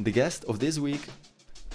The guest of this week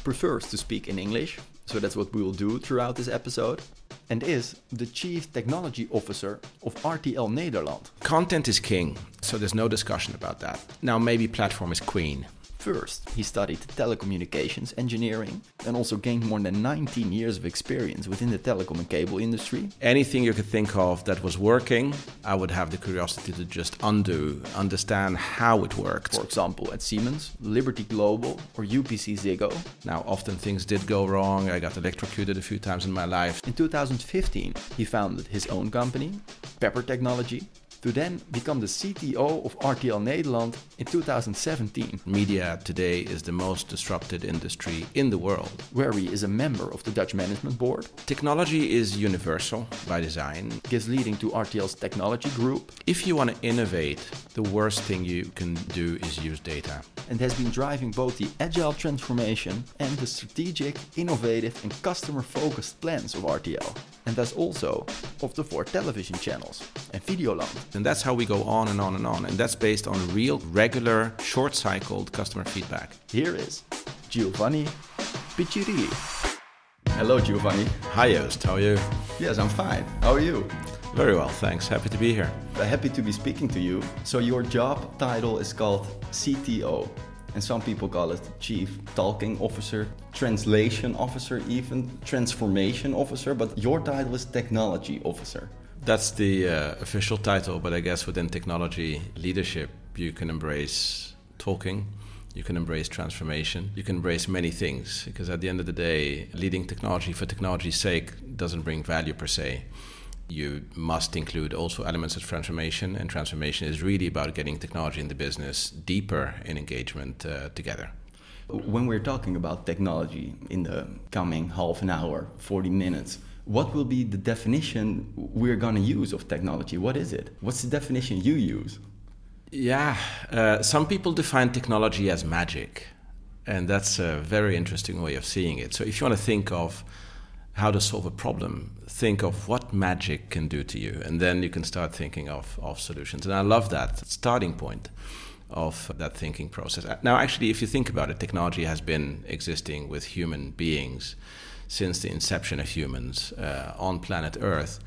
prefers to speak in English, so that's what we will do throughout this episode, and is the Chief Technology Officer of RTL Nederland. Content is king, so there's no discussion about that. Now, maybe platform is queen. First, he studied telecommunications engineering and also gained more than 19 years of experience within the telecom and cable industry. Anything you could think of that was working, I would have the curiosity to just undo, understand how it worked. For example, at Siemens, Liberty Global, or UPC Ziggo. Now, often things did go wrong. I got electrocuted a few times in my life. In 2015, he founded his own company, Pepper Technology, to then become the CTO of RTL Nederland in 2017. Media today is the most disrupted industry in the world. Where he is a member of the Dutch Management Board. Technology is universal by design. Gives leading to RTL's technology group. If you want to innovate, the worst thing you can do is use data. And has been driving both the agile transformation and the strategic, innovative, and customer focused plans of RTL. And thus also of the four television channels and Videoland. And that's how we go on and on and on. And that's based on real, regular, short cycled customer feedback. Here is Giovanni Piccirilli. Hello, Giovanni. Hi, Joost. How are you? Yes, I'm fine. How are you? Very well, thanks. Happy to be here. Uh, happy to be speaking to you. So, your job title is called CTO, and some people call it Chief Talking Officer, Translation Officer, even Transformation Officer, but your title is Technology Officer. That's the uh, official title, but I guess within technology leadership, you can embrace talking, you can embrace transformation, you can embrace many things. Because at the end of the day, leading technology for technology's sake doesn't bring value per se. You must include also elements of transformation, and transformation is really about getting technology in the business deeper in engagement uh, together. When we're talking about technology in the coming half an hour, 40 minutes, what will be the definition we're going to use of technology? What is it? What's the definition you use? Yeah, uh, some people define technology as magic, and that's a very interesting way of seeing it. So, if you want to think of how to solve a problem, think of what magic can do to you, and then you can start thinking of, of solutions. And I love that starting point of that thinking process. Now, actually, if you think about it, technology has been existing with human beings since the inception of humans uh, on planet Earth.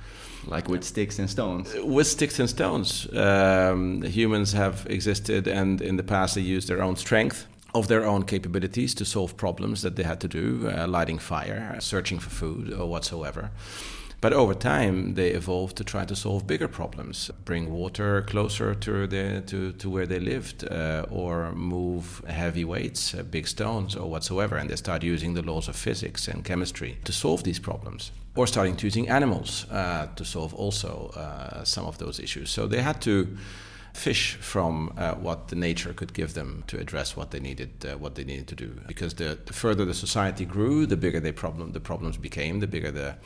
Like with sticks and stones? With sticks and stones. Um, humans have existed, and in the past, they used their own strength of their own capabilities to solve problems that they had to do, uh, lighting fire, searching for food, or whatsoever. But over time, they evolved to try to solve bigger problems, bring water closer to, the, to, to where they lived, uh, or move heavy weights, uh, big stones, or whatsoever. And they start using the laws of physics and chemistry to solve these problems. Or starting to using animals uh, to solve also uh, some of those issues. So they had to fish from uh, what the nature could give them to address what they needed uh, what they needed to do because the, the, further the society grew the bigger the problem the problems became the bigger the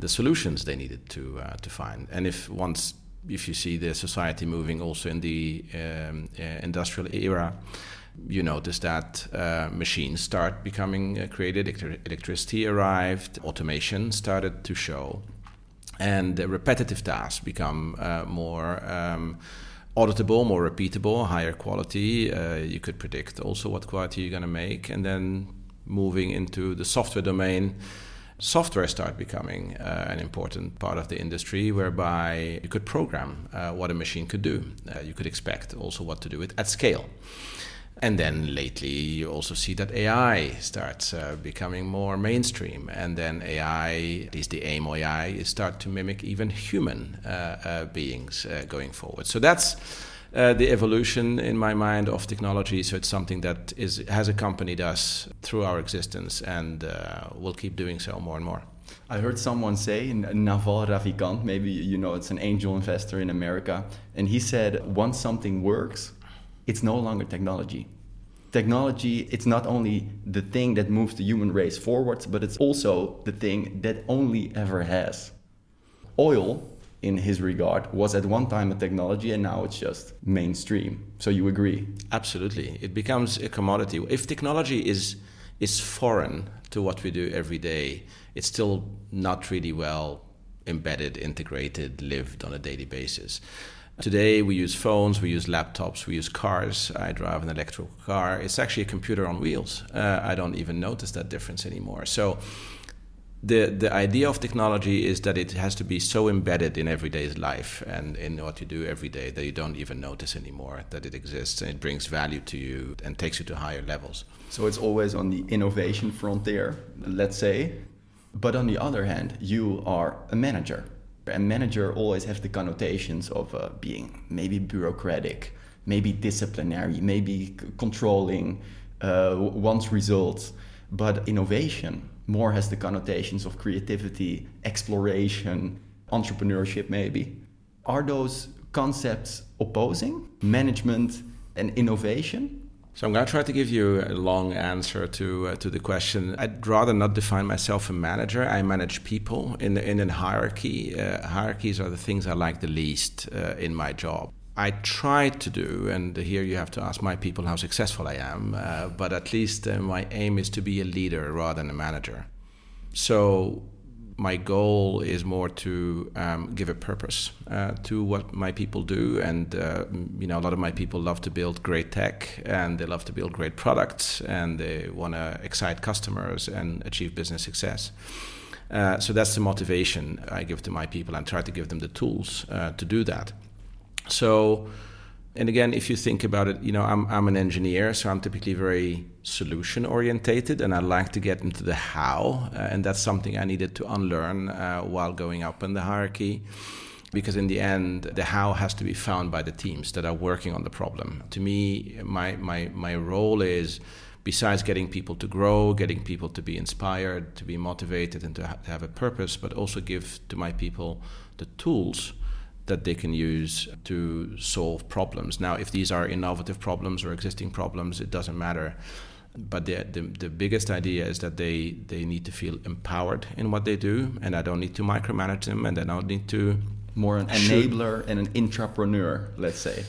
the solutions they needed to uh, to find and if once if you see the society moving also in the um, uh, industrial era you notice that uh, machines start becoming uh, created electricity arrived automation started to show and repetitive tasks become more um, auditable, more repeatable, higher quality. Uh, you could predict also what quality you're going to make, and then moving into the software domain. Software start becoming uh, an important part of the industry, whereby you could program uh, what a machine could do. Uh, you could expect also what to do it at scale. And then lately, you also see that AI starts uh, becoming more mainstream. And then AI, at least the aim AI, is start to mimic even human uh, uh, beings going forward. So that's uh, the evolution in my mind of technology. So it's something that is has accompanied us through our existence, and uh, will keep doing so more and more. I heard someone say, Naval Ravikant, maybe you know it's an angel investor in America, and he said, once something works, it's no longer technology. Technology, it's not only the thing that moves the human race forwards, but it's also the thing that only ever has. Oil, in his regard, was at one time a technology and now it's just mainstream. So you agree? Absolutely. It becomes a commodity. If technology is is foreign to what we do every day, it's still not really well embedded, integrated, lived on a daily basis. Today we use phones, we use laptops, we use cars. I drive an electric car. It's actually a computer on wheels. Uh, I don't even notice that difference anymore. So the the idea of technology is that it has to be so embedded in everyday life and in what you do every day that you don't even notice anymore that it exists and it brings value to you and takes you to higher levels. So it's always on the innovation frontier, let's say. But on the other hand, you are a manager a manager always has the connotations of uh, being maybe bureaucratic, maybe disciplinary, maybe controlling uh, one's results. But innovation more has the connotations of creativity, exploration, entrepreneurship, maybe. Are those concepts opposing management and innovation? So I'm going to try to give you a long answer to uh, to the question. I'd rather not define myself a manager. I manage people in in a hierarchy. Uh, hierarchies are the things I like the least uh, in my job. I try to do, and here you have to ask my people how successful I am. Uh, but at least uh, my aim is to be a leader rather than a manager. So my goal is more to um, give a purpose uh, to what my people do, and uh, you know, a lot of my people love to build great tech, and they love to build great products, and they want to excite customers and achieve business success. Uh, so that's the motivation I give to my people, and try to give them the tools uh, to do that. So and again, if you think about it, you know, I'm, I'm an engineer, so I'm typically very solution orientated, and I like to get into the how, uh, and that's something I needed to unlearn uh, while going up in the hierarchy, because in the end, the how has to be found by the teams that are working on the problem. To me, my my my role is, besides getting people to grow, getting people to be inspired, to be motivated, and to, ha- to have a purpose, but also give to my people the tools that they can use to solve problems. Now, if these are innovative problems or existing problems, it doesn't matter. But the, the, the, biggest idea is that they, they need to feel empowered in what they do, and I don't need to micromanage them, and I don't need to. More an enabler and an entrepreneur, let's say.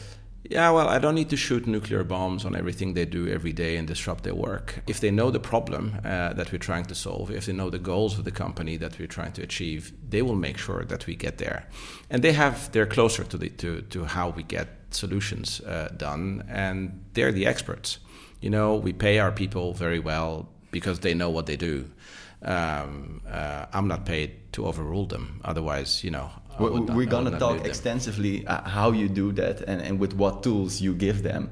Yeah, well, I don't need to shoot nuclear bombs on everything they do every day and disrupt their work. If they know the problem uh, that we're trying to solve, if they know the goals of the company that we're trying to achieve, they will make sure that we get there. And they have they're closer to the to to how we get solutions uh, done, and they're the experts. You know, we pay our people very well because they know what they do. Um, uh, I'm not paid to overrule them. Otherwise, you know, not, we're going to talk extensively uh, how you do that and, and with what tools you give them.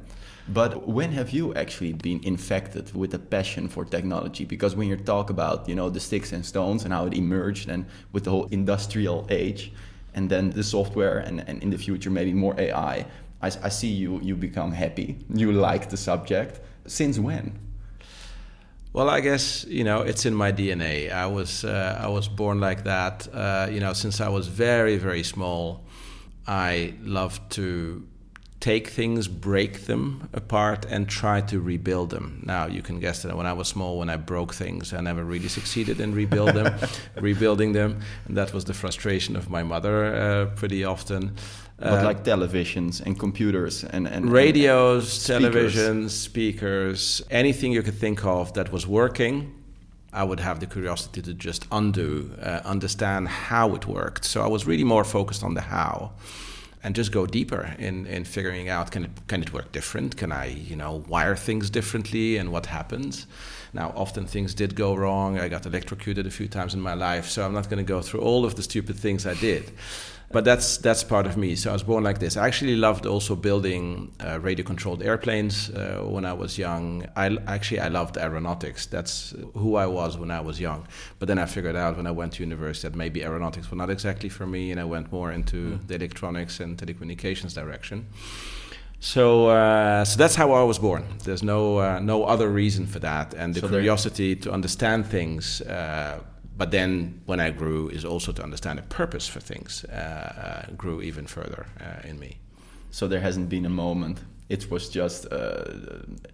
But when have you actually been infected with a passion for technology? Because when you talk about you know the sticks and stones and how it emerged, and with the whole industrial age, and then the software, and, and in the future maybe more AI, I, I see you you become happy. You like the subject. Since when? Well, I guess you know it's in my DNA. I was uh, I was born like that. Uh, you know, since I was very very small, I loved to take things, break them apart, and try to rebuild them. Now you can guess that when I was small, when I broke things, I never really succeeded in rebuild them, rebuilding them, and that was the frustration of my mother uh, pretty often. But uh, like televisions and computers and, and radios, and televisions, speakers, anything you could think of that was working, I would have the curiosity to just undo, uh, understand how it worked. So I was really more focused on the how and just go deeper in, in figuring out can it, can it work different? Can I, you know, wire things differently and what happens? Now, often things did go wrong. I got electrocuted a few times in my life, so I'm not going to go through all of the stupid things I did but that's that's part of me. So I was born like this. I actually loved also building uh, radio-controlled airplanes uh, when I was young. I actually I loved aeronautics. That's who I was when I was young. But then I figured out when I went to university that maybe aeronautics were not exactly for me, and I went more into mm. the electronics and telecommunications direction. So, uh, so that's how I was born. There's no uh, no other reason for that, and the so curiosity to understand things uh, but then when I grew is also to understand a purpose for things uh, uh, grew even further uh, in me. So there hasn't been a moment. It was just uh,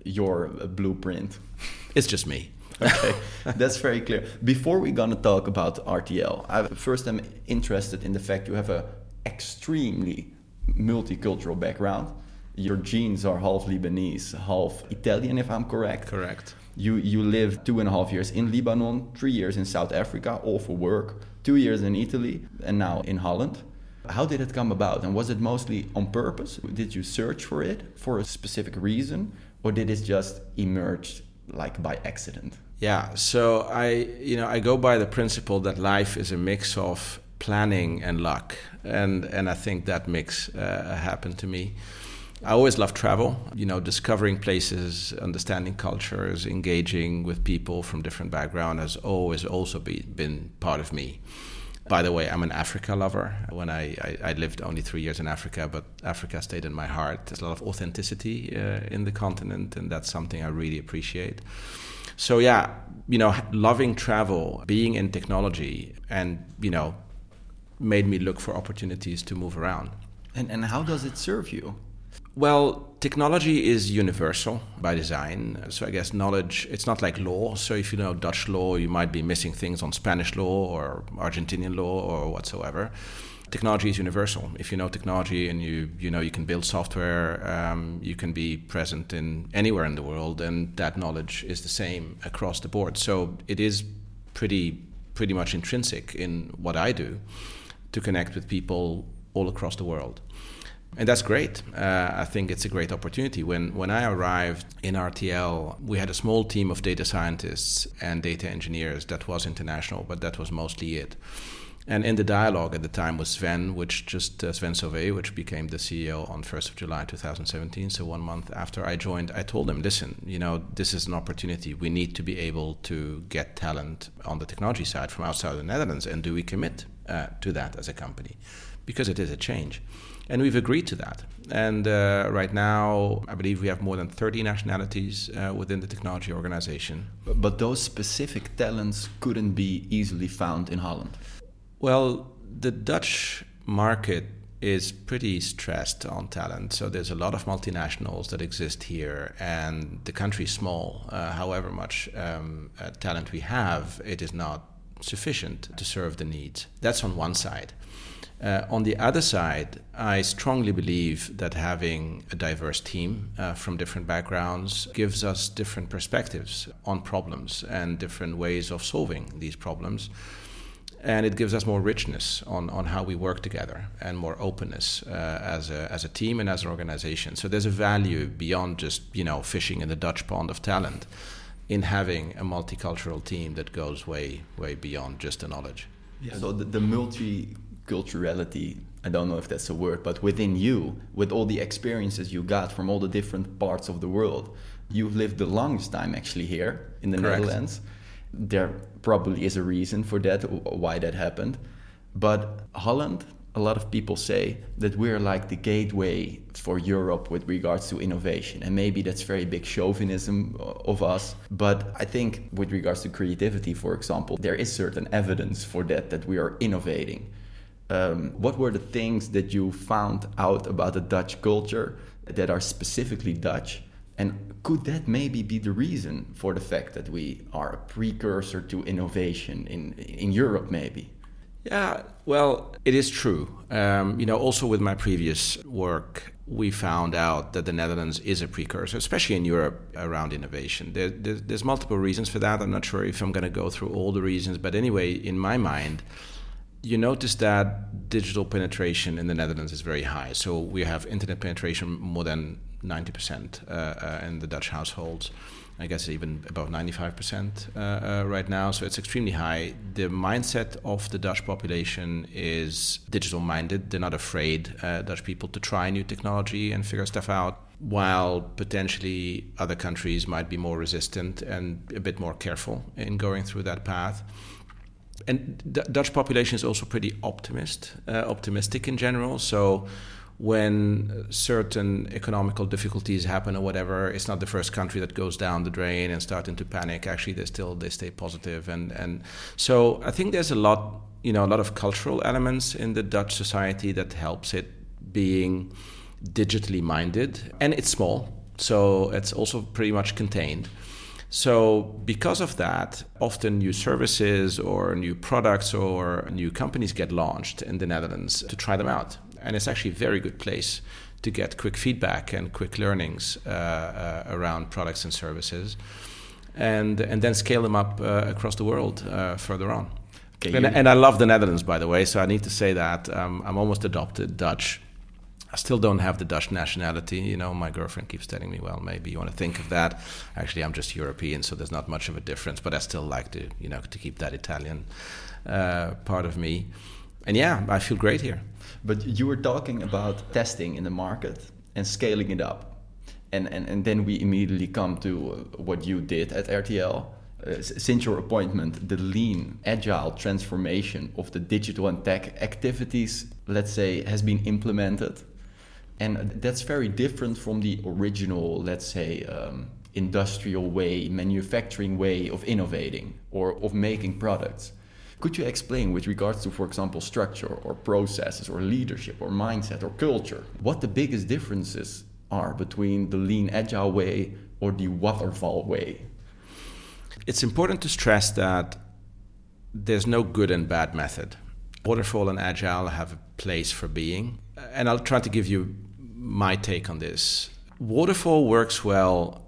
your blueprint. It's just me. okay, that's very clear. Before we're gonna talk about RTL, I first am interested in the fact you have a extremely multicultural background. Your genes are half Lebanese, half Italian, if I'm correct. Correct you you lived two and a half years in Lebanon, three years in South Africa, all for work, two years in Italy, and now in Holland. How did it come about? And was it mostly on purpose? Did you search for it for a specific reason? Or did it just emerge like by accident? Yeah, so I, you know, I go by the principle that life is a mix of planning and luck, and and I think that mix uh, happened to me. I always love travel, you know, discovering places, understanding cultures, engaging with people from different backgrounds has always also be, been part of me. By the way, I'm an Africa lover. When I, I, I, lived only three years in Africa, but Africa stayed in my heart. There's a lot of authenticity uh, in the continent, and that's something I really appreciate. So, yeah, you know, loving travel, being in technology, and, you know, made me look for opportunities to move around. And, and how does it serve you? Well, technology is universal by design. So I guess knowledge, it's not like law. So if you know Dutch law, you might be missing things on Spanish law or Argentinian law or whatsoever. Technology is universal. If you know technology and you you know you can build software, um, you can be present in anywhere in the world, and that knowledge is the same across the board. So it is pretty pretty much intrinsic in what I do to connect with people all across the world and that's great. Uh, I think it's a great opportunity. When when I arrived in RTL, we had a small team of data scientists and data engineers. That was international, but that was mostly it. And in the dialogue at the time was Sven, which just uh, Sven Sauvé, which became the CEO on 1st of July 2017. So one month after I joined, I told him, listen, you know, this is an opportunity. We need to be able to get talent on the technology side from outside the Netherlands. And do we commit uh, to that as a company? Because it is a change. And we've agreed to that. And uh, right now, I believe we have more than 30 nationalities uh, within the technology organization. But those specific talents couldn't be easily found in Holland. Well, the Dutch market is pretty stressed on talent. So there's a lot of multinationals that exist here, and the country is small. Uh, however much um, uh, talent we have, it is not sufficient to serve the needs. That's on one side. Uh, on the other side, I strongly believe that having a diverse team uh, from different backgrounds gives us different perspectives on problems and different ways of solving these problems. And it gives us more richness on, on how we work together and more openness uh, as, a, as a team and as an organization. So there's a value beyond just you know fishing in the Dutch pond of talent in having a multicultural team that goes way way beyond just the knowledge. Yeah. So the, the multi culturality I don't know if that's a word, but within you, with all the experiences you got from all the different parts of the world, you've lived the longest time actually here in the Correct. Netherlands. There probably is a reason for that, why that happened. But Holland a lot of people say that we're like the gateway for Europe with regards to innovation. And maybe that's very big chauvinism uh, of us. But I think with regards to creativity, for example, there is certain evidence for that, that we are innovating. Um, what were the things that you found out about the Dutch culture that are specifically Dutch? And could that maybe be the reason for the fact that we are a precursor to innovation in, in Europe, maybe? Yeah, well, it is true. Um, you know, also with my previous work, we found out that the Netherlands is a precursor, especially in Europe, around innovation. There, there, there's multiple reasons for that. I'm not sure if I'm going to go through all the reasons, but anyway, in my mind, you notice that digital penetration in the Netherlands is very high. So we have internet penetration more than 90% uh, uh, in the Dutch households. I guess even about 95% uh, uh, right now. So it's extremely high. The mindset of the Dutch population is digital minded. They're not afraid, uh, Dutch people, to try new technology and figure stuff out, while potentially other countries might be more resistant and a bit more careful in going through that path. And the Dutch population is also pretty optimist, uh, optimistic in general. So when certain economical difficulties happen or whatever, it's not the first country that goes down the drain and starting to panic. Actually, they still they stay positive, and and so I think there's a lot you know a lot of cultural elements in the Dutch society that helps it being digitally minded, and it's small, so it's also pretty much contained. So, because of that, often new services or new products or new companies get launched in the Netherlands to try them out and it's actually a very good place to get quick feedback and quick learnings uh, uh, around products and services, and and then scale them up uh, across the world uh, further on. Okay, and, and, I love the Netherlands, by the way, so I need to say that. Um, I'm almost adopted Dutch. I still don't have the Dutch nationality. You know, my girlfriend keeps telling me, well, maybe you want to think of that. Actually, I'm just European, so there's not much of a difference, but I still like to, you know, to keep that Italian uh, part of me. And yeah, I feel great here. But you were talking about testing in the market and scaling it up. And, and, and then we immediately come to what you did at RTL uh, since your appointment, the lean, agile transformation of the digital and tech activities, let's say, has been implemented. And that's very different from the original, let's say, um, industrial way, manufacturing way of innovating or of making products. Could you explain, with regards to, for example, structure or processes or leadership or mindset or culture, what the biggest differences are between the lean agile way or the waterfall way? It's important to stress that there's no good and bad method. Waterfall and agile have a place for being. And I'll try to give you my take on this. Waterfall works well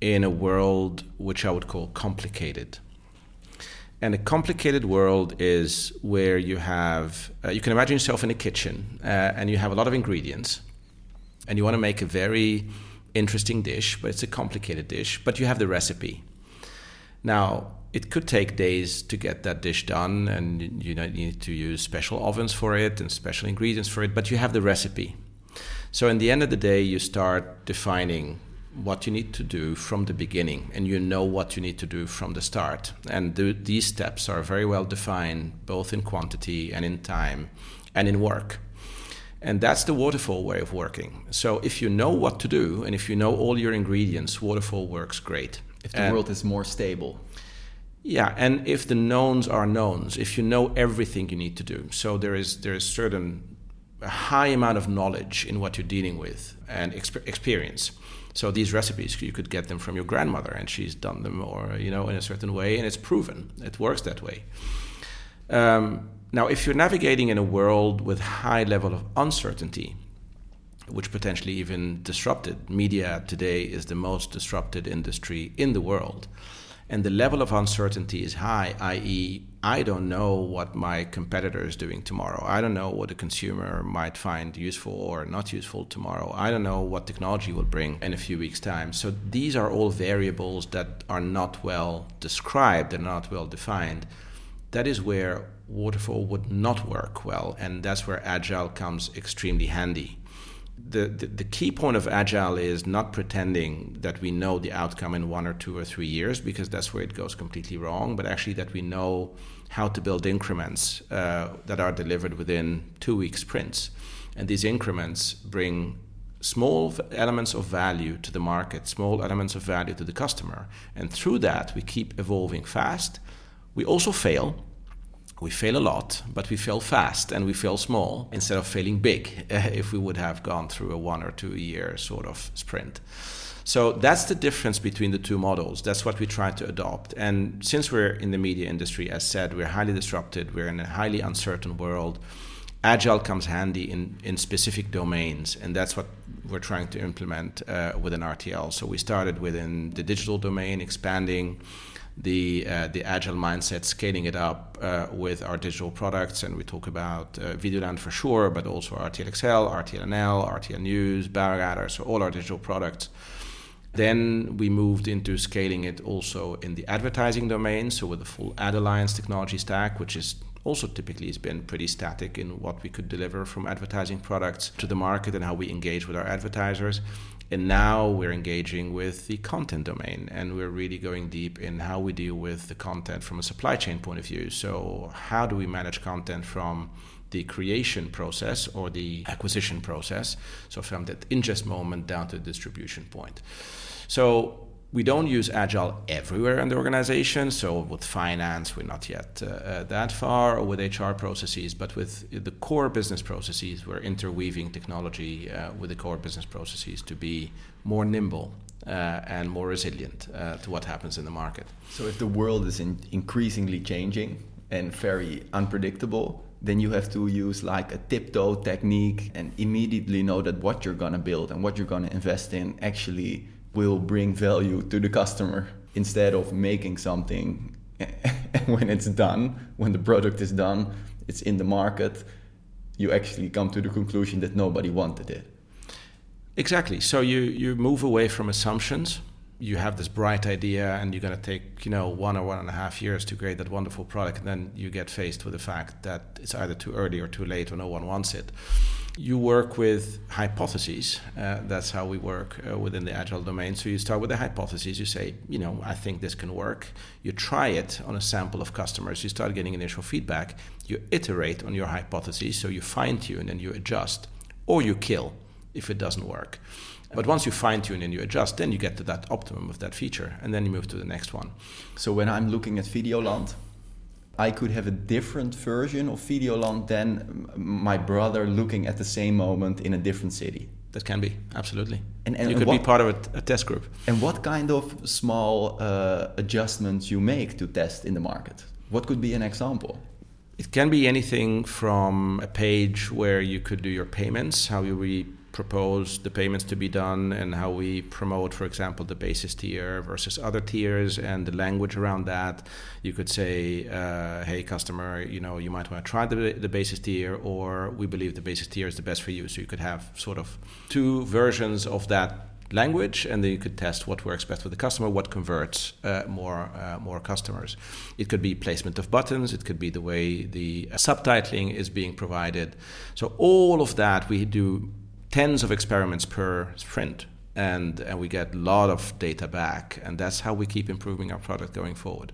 in a world which I would call complicated. And a complicated world is where you have, uh, you can imagine yourself in a kitchen uh, and you have a lot of ingredients and you want to make a very interesting dish, but it's a complicated dish, but you have the recipe. Now, it could take days to get that dish done, and you need to use special ovens for it and special ingredients for it, but you have the recipe. So, in the end of the day, you start defining what you need to do from the beginning, and you know what you need to do from the start. And these steps are very well defined, both in quantity and in time and in work. And that's the waterfall way of working. So, if you know what to do and if you know all your ingredients, waterfall works great. If the and, world is more stable. Yeah, and if the knowns are knowns, if you know everything you need to do, so there is there is certain a high amount of knowledge in what you're dealing with and exp- experience. So these recipes you could get them from your grandmother, and she's done them, or you know, in a certain way, and it's proven it works that way. Um, now, if you're navigating in a world with high level of uncertainty, which potentially even disrupted. Media today is the most disrupted industry in the world. And the level of uncertainty is high, i.e., I don't know what my competitor is doing tomorrow. I don't know what the consumer might find useful or not useful tomorrow. I don't know what technology will bring in a few weeks' time. So these are all variables that are not well described, they're not well defined. That is where waterfall would not work well, and that's where agile comes extremely handy the, the, key point of agile is not pretending that we know the outcome in one or two or three years because that's where it goes completely wrong but actually that we know how to build increments uh, that are delivered within two week sprints. And these increments bring small elements of value to the market small elements of value to the customer. And through that we keep evolving fast. We also fail we fail a lot, but we fail fast and we fail small instead of failing big if we would have gone through a one or two year sort of sprint. So that's the difference between the two models. That's what we try to adopt. And since we're in the media industry, as said, we're highly disrupted, we're in a highly uncertain world. Agile comes handy in, in specific domains, and that's what we're trying to implement uh, within RTL. So we started within the digital domain, expanding the uh, the agile mindset, scaling it up uh, with our digital products, and we talk about uh, Videoland for sure, but also RTL XL, RTL News, Buienradar, so all our digital products. Then we moved into scaling it also in the advertising domain, so with the full Ad Alliance technology stack, which is also typically has been pretty static in what we could deliver from advertising products to the market and how we engage with our advertisers. And now we're engaging with the content domain and we're really going deep in how we deal with the content from a supply chain point of view. So, how do we manage content from the creation process or the acquisition process? So, from that ingest moment down to the distribution point. So, we don't use agile everywhere in the organization. So with finance, we're not yet uh, uh that far, or with HR processes. But with the core business processes, we're interweaving technology uh, with the core business processes to be more nimble uh, and more resilient uh, to what happens in the market. So if the world is in increasingly changing and very unpredictable, then you have to use like a tiptoe technique and immediately know that what you're going to build and what you're going to invest in actually will bring value to the customer instead of making something when it's done, when the product is done, it's in the market, you actually come to the conclusion that nobody wanted it. Exactly. So you, you move away from assumptions. You have this bright idea, and you're going to take you know one or one and a half years to create that wonderful product, and then you get faced with the fact that it's either too early or too late, or no one wants it. You work with hypotheses. Uh, that's how we work uh, within the agile domain. So you start with a hypothesis. You say, you know, I think this can work. You try it on a sample of customers. You start getting initial feedback. You iterate on your hypothesis. So you fine tune and you adjust, or you kill if it doesn't work. But once you fine tune and you adjust, then you get to that optimum of that feature, and then you move to the next one. So when I'm looking at Videoland, I could have a different version of Videoland than my brother looking at the same moment in a different city. That can be absolutely. And, and you could what, be part of a, a, test group. And what kind of small uh, adjustments you make to test in the market? What could be an example? It can be anything from a page where you could do your payments, how you re propose the payments to be done and how we promote, for example, the basis tier versus other tiers and the language around that. You could say, uh, "Hey, customer, you know, you might want to try the, the basis tier, or we believe the basis tier is the best for you." So you could have sort of two versions of that language, and then you could test what works best for the customer, what converts uh, more uh, more customers. It could be placement of buttons, it could be the way the subtitling is being provided. So all of that we do tens of experiments per sprint and, and we get a lot of data back and that's how we keep improving our product going forward.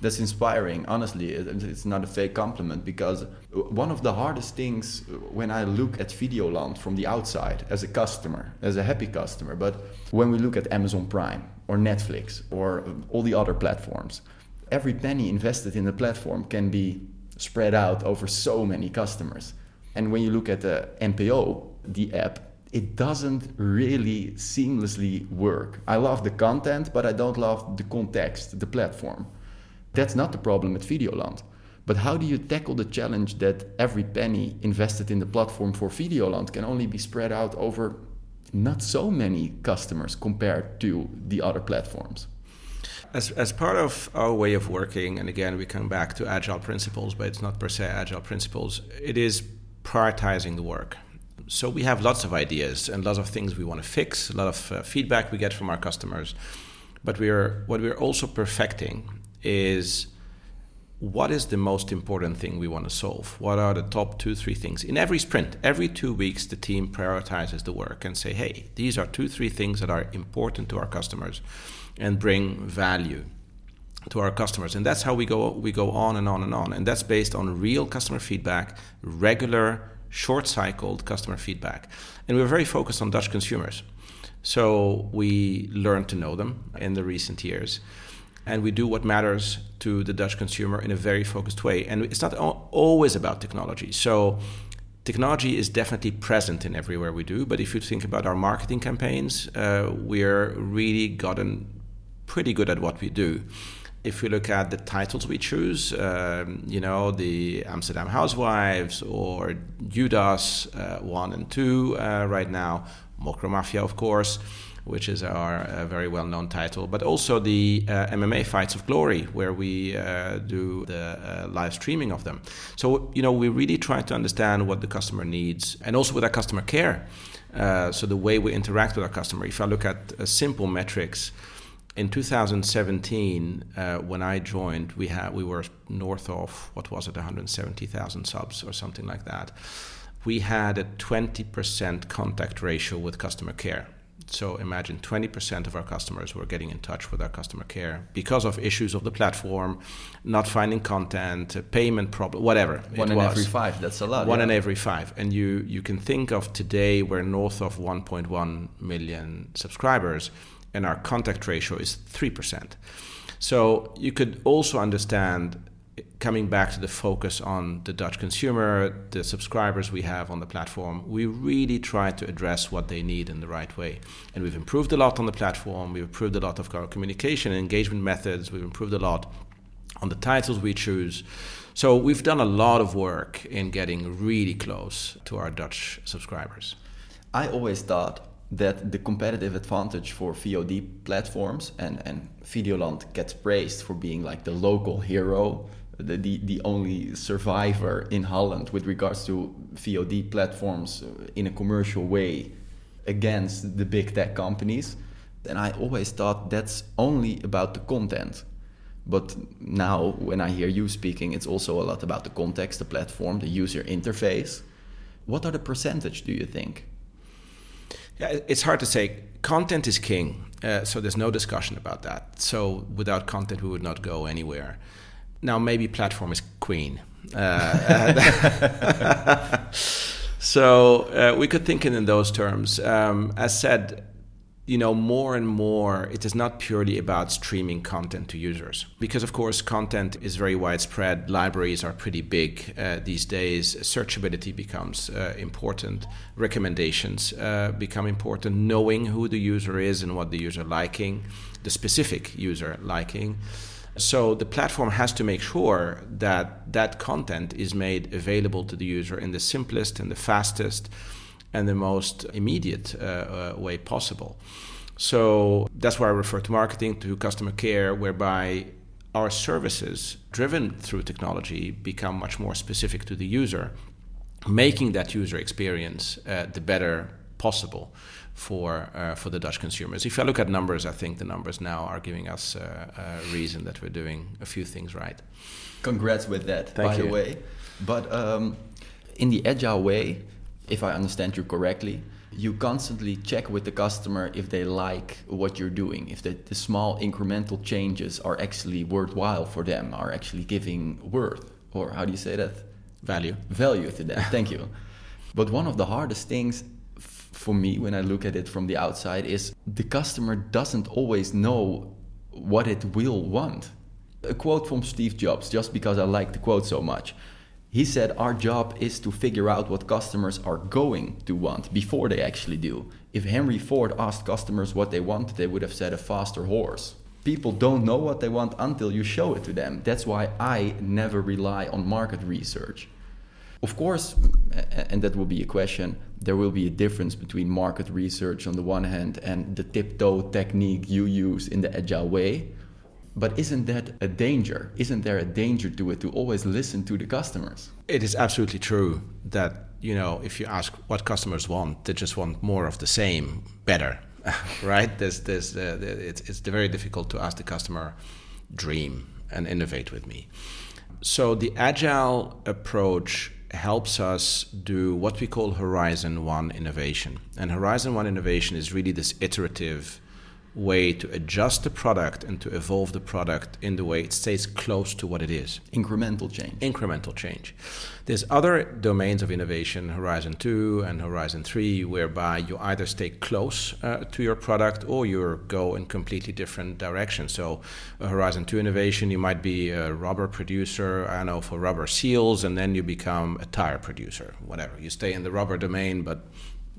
That's inspiring honestly. It's not a fake compliment because one of the hardest things when i look at videoland from the outside as a customer as a happy customer but when we look at amazon prime or netflix or all the other platforms every penny invested in the platform can be spread out over so many customers. And when you look at the NPO, the app, it doesn't really seamlessly work. I love the content, but I don't love the context, the platform. That's not the problem at Videoland. But how do you tackle the challenge that every penny invested in the platform for Videoland can only be spread out over not so many customers compared to the other platforms? As, as part of our way of working, and again, we come back to agile principles, but it's not per se agile principles, it is prioritizing the work. So we have lots of ideas and lots of things we want to fix, a lot of uh, feedback we get from our customers. But we're what we're also perfecting is what is the most important thing we want to solve? What are the top two, three things? In every sprint, every two weeks, the team prioritizes the work and say, hey, these are two, three things that are important to our customers and bring value to our customers and that's how we go we go on and on and on and that's based on real customer feedback regular short cycled customer feedback. And we're very focused on dutch consumers. So we learned to know them in the recent years. And we do what matters to the dutch consumer in a very focused way. And it's not always about technology. So technology is definitely present in everywhere we do. But if you think about our marketing campaigns uh, we're really gotten pretty good at what we do if we look at the titles we choose, um, you know, the Amsterdam Housewives or Judas uh, 1 and 2 uh, right now, Mocro Maffia, of course, which is our uh, very well known title, but also the uh, MMA Fights of Glory, where we uh, do the uh, live streaming of them. So, you know, we really try to understand what the customer needs and also with our customer care. so, the way we interact with our customer. If I look at simple metrics, in 2017, uh, when I joined, we had we were north of what was it, 170,000 subs or something like that. We had a 20% contact ratio with customer care. So imagine 20% of our customers were getting in touch with our customer care because of issues of the platform, not finding content, payment problem, whatever. One in was. every five. That's a lot. One yeah. in every five, and you you can think of today we're north of 1.1 million subscribers and our contact ratio is 3%. So you could also understand coming back to the focus on the Dutch consumer, the subscribers we have on the platform, we really try to address what they need in the right way. And we've improved a lot on the platform, we've improved a lot of our communication and engagement methods, we've improved a lot on the titles we choose. So we've done a lot of work in getting really close to our Dutch subscribers. I always thought that the competitive advantage for VOD platforms and, and Videoland gets praised for being like the local hero, the, the, the only survivor in Holland with regards to VOD platforms in a commercial way against the big tech companies. And I always thought that's only about the content. But now, when I hear you speaking, it's also a lot about the context, the platform, the user interface. What are the percentage, do you think? Yeah, it's hard to say. Content is king, uh, so there's no discussion about that. So without content, we would not go anywhere. Now, maybe platform is queen. Uh, so uh, we could think it in those terms. Um, as said, you know, more and more, it is not purely about streaming content to users. Because, of course, content is very widespread. Libraries are pretty big uh, these days. Searchability becomes uh, important. Recommendations uh, become important. Knowing who the user is and what the user liking, the specific user liking. So the platform has to make sure that that content is made available to the user in the simplest and the fastest and the most immediate uh, uh, way possible. So that's why I refer to marketing, to customer care, whereby our services driven through technology become much more specific to the user, making that user experience uh, the better possible for uh, for the Dutch consumers. If I look at numbers, I think the numbers now are giving us uh, a reason that we're doing a few things right. Congrats with that, Thank by you. the way. But um, in the agile way, if I understand you correctly, you constantly check with the customer if they like what you're doing, if the, the small incremental changes are actually worthwhile for them, are actually giving worth, or how do you say that? Value. Value to them. Thank you. But one of the hardest things f- for me when I look at it from the outside is the customer doesn't always know what it will want. A quote from Steve Jobs, just because I like the quote so much. He said, Our job is to figure out what customers are going to want before they actually do. If Henry Ford asked customers what they want, they would have said a faster horse. People don't know what they want until you show it to them. That's why I never rely on market research. Of course, and that will be a question, there will be a difference between market research on the one hand and the tiptoe technique you use in the agile way. But isn't that a danger? Isn't there a danger to it to always listen to the customers? It is absolutely true that you know if you ask what customers want, they just want more of the same, better, right? There's, there's, uh, it's, it's very difficult to ask the customer, dream and innovate with me. So the agile approach helps us do what we call Horizon One innovation, and Horizon One innovation is really this iterative way to adjust the product and to evolve the product in the way it stays close to what it is. Incremental change. Incremental change. There's other domains of innovation, Horizon 2 and Horizon 3, whereby you either stay close uh, to your product or you go in completely different directions. So, a Horizon 2 innovation, you might be a rubber producer, I don't know, for rubber seals, and then you become a tire producer, whatever. You stay in the rubber domain, but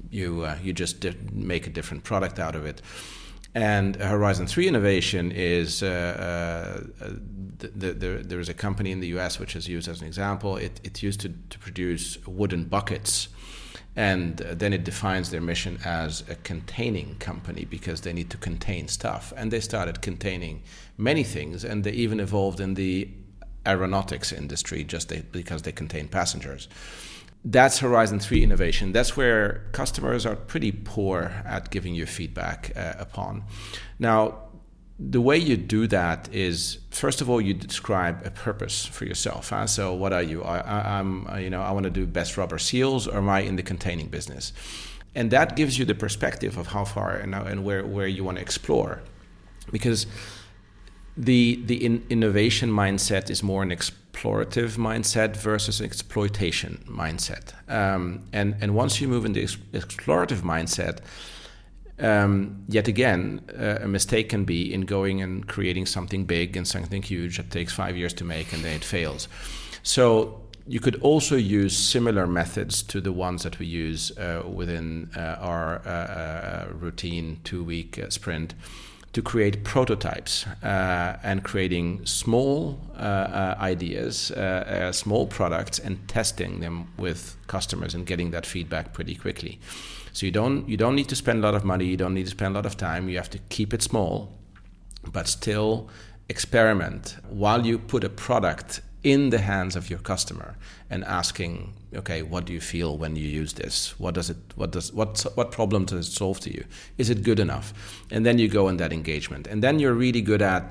you, uh, you just di- make a different product out of it. And Horizon 3 innovation is uh, uh, the, the, there is a company in the US which is used as an example. It, it used to, to produce wooden buckets. And uh, then it defines their mission as a containing company because they need to contain stuff. And they started containing many things, and they even evolved in the aeronautics industry just they, because they contain passengers that's Horizon 3 innovation. That's where customers are pretty poor at giving you feedback uh, upon. Now, the way you do that is first of all you describe a purpose for yourself. Huh? So, what are you? I, am you know, I want to do best rubber seals, or am I in the containing business? And that gives you the perspective of how far and, and where, where you want to explore, because the the in innovation mindset is more an explorative mindset versus exploitation mindset. Um, and and once you move into ex explorative mindset, um, yet again, uh, a mistake can be in going and creating something big and something huge that takes five years to make and then it fails. So you could also use similar methods to the ones that we use uh, within uh, our uh, uh routine two week uh, sprint to create prototypes uh, and creating small uh, uh, ideas, uh, uh, small products, and testing them with customers and getting that feedback pretty quickly. So you don't you don't need to spend a lot of money, you don't need to spend a lot of time. You have to keep it small, but still experiment while you put a product in the hands of your customer and asking okay what do you feel when you use this? What does it what does what what problem does it solve to you? Is it good enough? And then you go in that engagement. And then you're really good at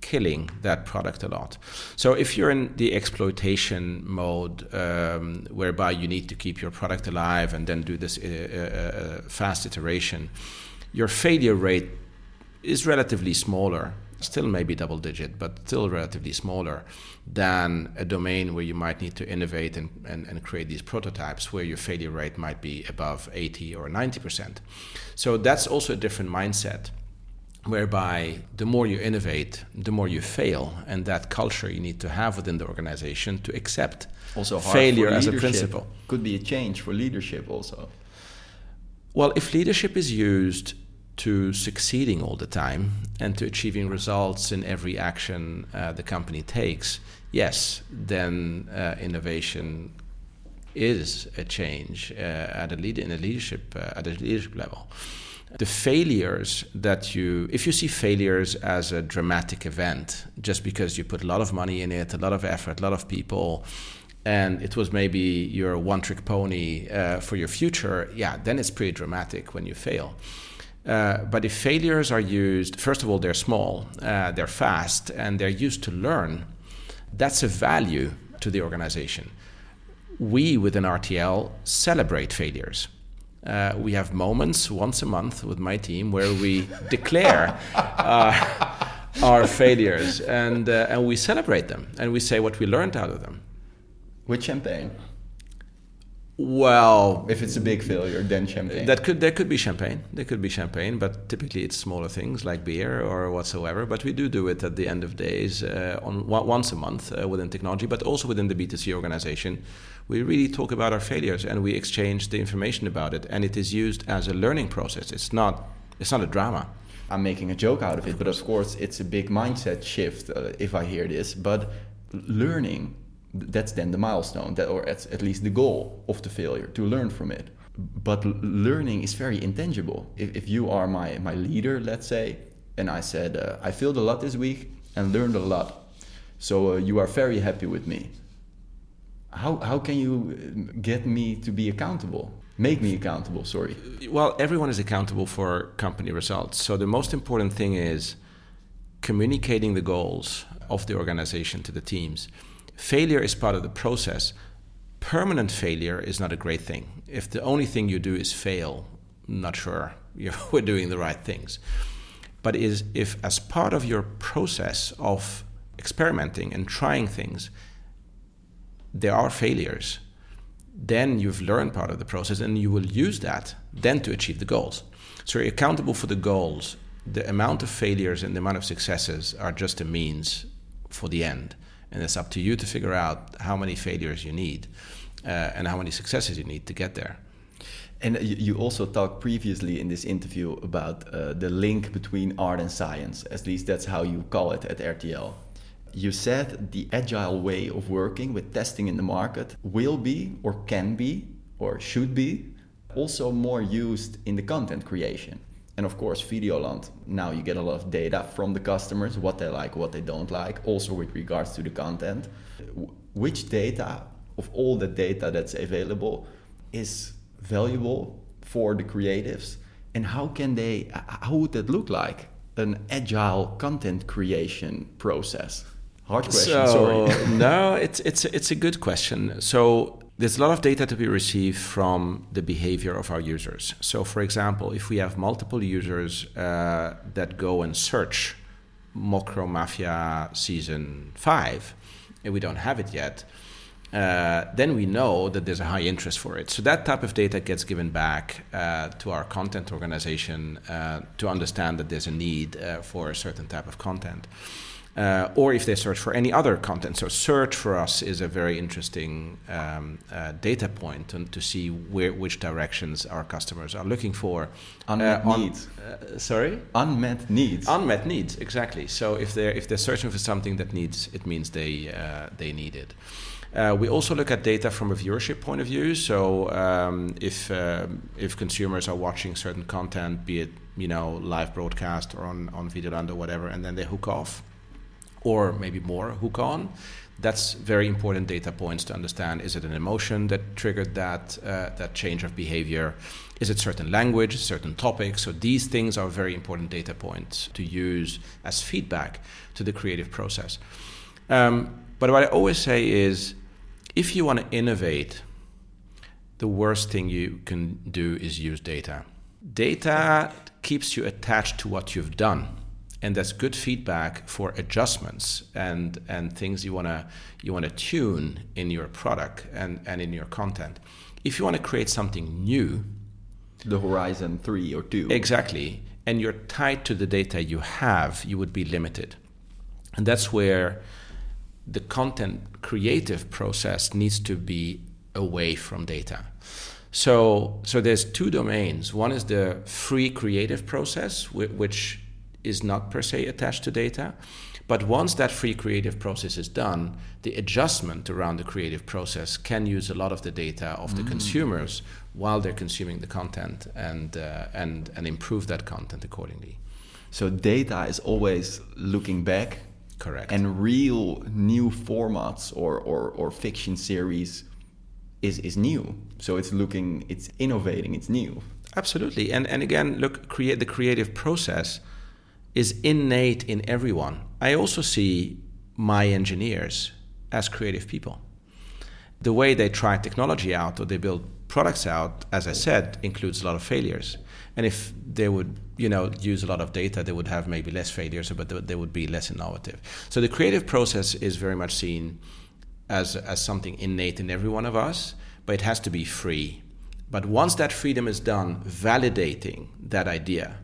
killing that product a lot. So if you're in the exploitation mode um, whereby you need to keep your product alive and then do this uh, uh, uh fast iteration your failure rate is relatively smaller still maybe double digit, but still relatively smaller than a domain where you might need to innovate and, and, and, create these prototypes where your failure rate might be above 80 or 90%. So that's also a different mindset whereby the more you innovate, the more you fail, and that culture you need to have within the organization to accept also failure as a principle. Could be a change for leadership also. Well, if leadership is used to succeeding all the time and to achieving results in every action uh, the company takes, yes, then uh, innovation is a change uh, at a lead in a leadership uh, at a leadership level. The failures that you, if you see failures as a dramatic event, just because you put a lot of money in it, a lot of effort, a lot of people, and it was maybe your one trick pony uh, for your future, yeah, then it's pretty dramatic when you fail. Uh, but if failures are used, first of all, they're small, uh, they're fast, and they're used to learn, that's a value to the organization. We within RTL celebrate failures. Uh, we have moments once a month with my team where we declare uh, our failures and, uh, and we celebrate them and we say what we learned out of them. With champagne? Well, if it's a big failure, then champagne. That could there could be champagne. There could be champagne, but typically it's smaller things like beer or whatsoever. But we do do it at the end of days uh, on once a month uh, within technology, but also within the B2C organization. We really talk about our failures and we exchange the information about it, and it is used as a learning process. It's not it's not a drama. I'm making a joke out of it, but of course it's a big mindset shift uh, if I hear this. But learning that's then the milestone that or at, at least the goal of the failure to learn from it. But learning is very intangible. If, if you are my, my leader let's say and i said uh, i failed a lot this week and learned a lot so uh, you are very happy with me how, how can you uh, get me to be accountable? Make me accountable sorry. Well everyone is accountable for company results. So the most important thing is communicating the goals of the organization to the teams Failure is part of the process. Permanent failure is not a great thing. If the only thing you do is fail, I'm not sure we're doing the right things. But is if as part of your process of experimenting and trying things, there are failures, then you've learned part of the process and you will use that then to achieve the goals. So you're accountable for the goals. The amount of failures and the amount of successes are just a means for the end and it's up to you to figure out how many failures you need uh, and how many successes you need to get there. And you also talked previously in this interview about uh, the link between art and science. At least that's how you call it at RTL. You said the agile way of working with testing in the market will be, or can be, or should be also more used in the content creation. And of course, Videoland, now you get a lot of data from the customers, what they like, what they don't like, also with regards to the content. Which data, of all the data that's available, is valuable for the creatives? And how can they, how would that look like? An agile content creation process? Hard question, so, sorry. no, it's, it's, it's a good question. So there's a lot of data to be received from the behavior of our users. So, for example, if we have multiple users uh, that go and search Mocro Maffia season five, and we don't have it yet, uh, then we know that there's a high interest for it. So that type of data gets given back uh, to our content organization uh, to understand that there's a need uh, for a certain type of content. Uh, or if they search for any other content. So, search for us is a very interesting um, uh, data point to, to see where which directions our customers are looking for. Unmet Uh, on- needs. uh, sorry. Unmet needs. Unmet needs, exactly. So if they're if they're searching for something that needs, it means they uh, they need it. Uh, we also look at data from a viewership point of view. So um, if um if consumers are watching certain content, be it you know live broadcast or on on Videoland or whatever, and then they hook off, or maybe more hook on. That's very important data points to understand. Is it an emotion that triggered that uh, that change of behavior? Is it certain language, certain topics? So these things are very important data points to use as feedback to the creative process. Um, but what I always say is, if you want to innovate, the worst thing you can do is use data. Data keeps you attached to what you've done and that's good feedback for adjustments and and things you want to you want to tune in your product and and in your content. If you want to create something new the Horizon 3 or 2. exactly. And you're tied to the data you have you would be limited. And that's where the content creative process needs to be away from data. So so there's two domains. One is the free creative process which is not per se attached to data. But once that free creative process is done, the adjustment around the creative process can use a lot of the data of the consumers while they're consuming the content and, uh, and, and improve that content accordingly. So data is always looking back. Correct. And real new formats or, or, or fiction series is, is new. So it's looking, it's innovating, it's new. Absolutely. And, and again, look, create the creative process is innate in everyone. I also see my engineers as creative people. The way they try technology out or they build products out, as I said, includes a lot of failures. And if they would, you know, use a lot of data, they would have maybe less failures, but they would be less innovative. So the creative process is very much seen as, as something innate in every one of us, but it has to be free. But once that freedom is done, validating that idea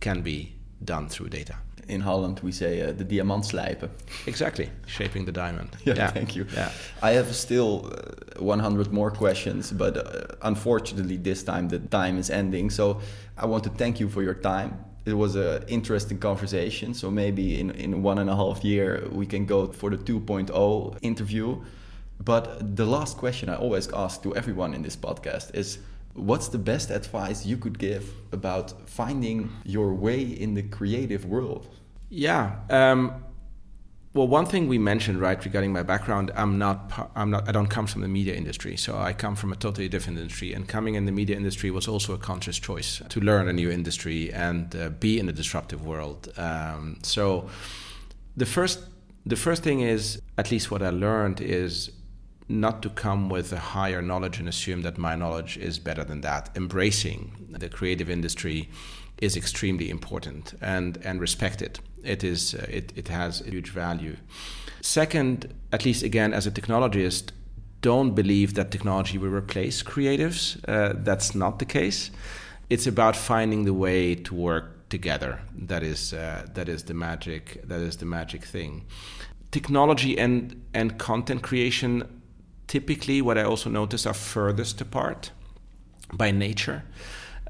can be done through data. In Holland, we say uh, the diamant slijpen. Exactly, shaping the diamond. Yeah, yeah. thank you. Yeah. I have still uh, 100 more questions, but uh, unfortunately, this time the time is ending. So I want to thank you for your time. It was an interesting conversation. So maybe in, in one and a half year, we can go for the 2.0 interview. But the last question I always ask to everyone in this podcast is what's the best advice you could give about finding your way in the creative world? Yeah. Um, well, one thing we mentioned, right, regarding my background, I'm not, I'm not, I don't come from the media industry, so I come from a totally different industry. And coming in the media industry was also a conscious choice to learn a new industry and uh, be in a disruptive world. Um, so, the first, the first thing is, at least what I learned is not to come with a higher knowledge and assume that my knowledge is better than that. Embracing the creative industry is extremely important and, and respect it. It, is, uh, it, it has huge value. Second, at least again, as a technologist, don't believe that technology will replace creatives. Uh, that's not the case. It's about finding the way to work together. That is, uh, that is the magic. That is the magic thing. Technology and, and content creation typically what I also notice are furthest apart by nature.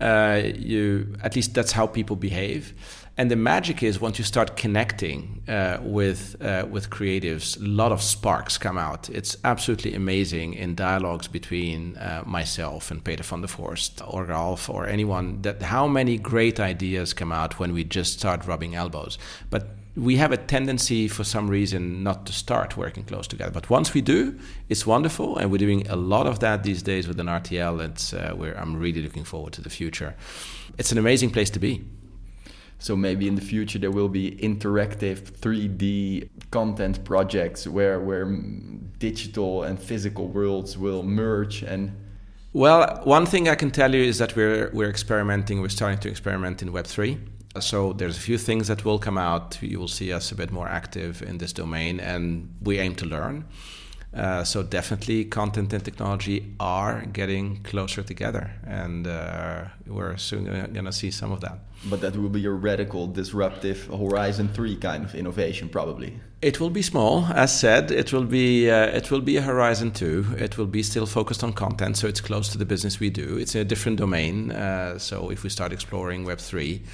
Uh, you at least that's how people behave. And the magic is once you start connecting uh, with uh, with creatives, a lot of sparks come out. It's absolutely amazing in dialogues between uh, myself and Peter van der Vorst or Ralph or anyone that how many great ideas come out when we just start rubbing elbows. But we have a tendency for some reason not to start working close together. But once we do, it's wonderful, and we're doing a lot of that these days with an RTL. It's uh, where I'm really looking forward to the future. It's an amazing place to be. So maybe in the future there will be interactive 3D content projects where where digital and physical worlds will merge and. Well, one thing I can tell you is that we're we're experimenting. We're starting to experiment in Web three. So there's a few things that will come out. You will see us a bit more active in this domain, and we aim to learn. Uh, so definitely, content and technology are getting closer together, and uh, we're soon going to see some of that. But that will be a radical, disruptive Horizon Three kind of innovation, probably. It will be small, as said. It will be uh, it will be a Horizon Two. It will be still focused on content, so it's close to the business we do. It's in a different domain. Uh, so if we start exploring Web three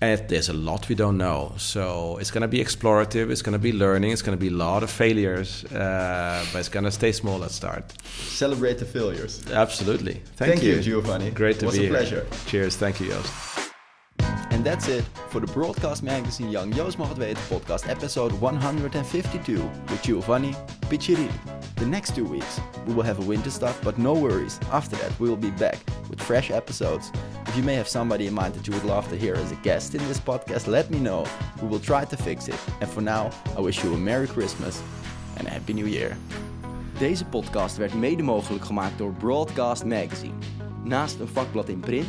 and there's a lot we don't know. So it's going to be explorative, it's going to be learning, it's going to be a lot of failures, uh, but it's going to stay small at start. Celebrate the failures. Absolutely. Thank, Thank you. you. Giovanni. Great to it was be a pleasure. Here. Cheers. Thank you, Joost. And that's it for the Broadcast Magazine Young Joost Mag het weten podcast episode 152 with Giovanni Piccirilli. The next two weeks we will have a winter stop, but no worries. After that we will be back with fresh episodes. If you may have somebody in mind that you would love to hear as a guest in this podcast, let me know. We will try to fix it. And for now, I wish you a Merry Christmas and a Happy New Year. Deze podcast werd mede mogelijk gemaakt door Broadcast Magazine. Naast een vakblad in print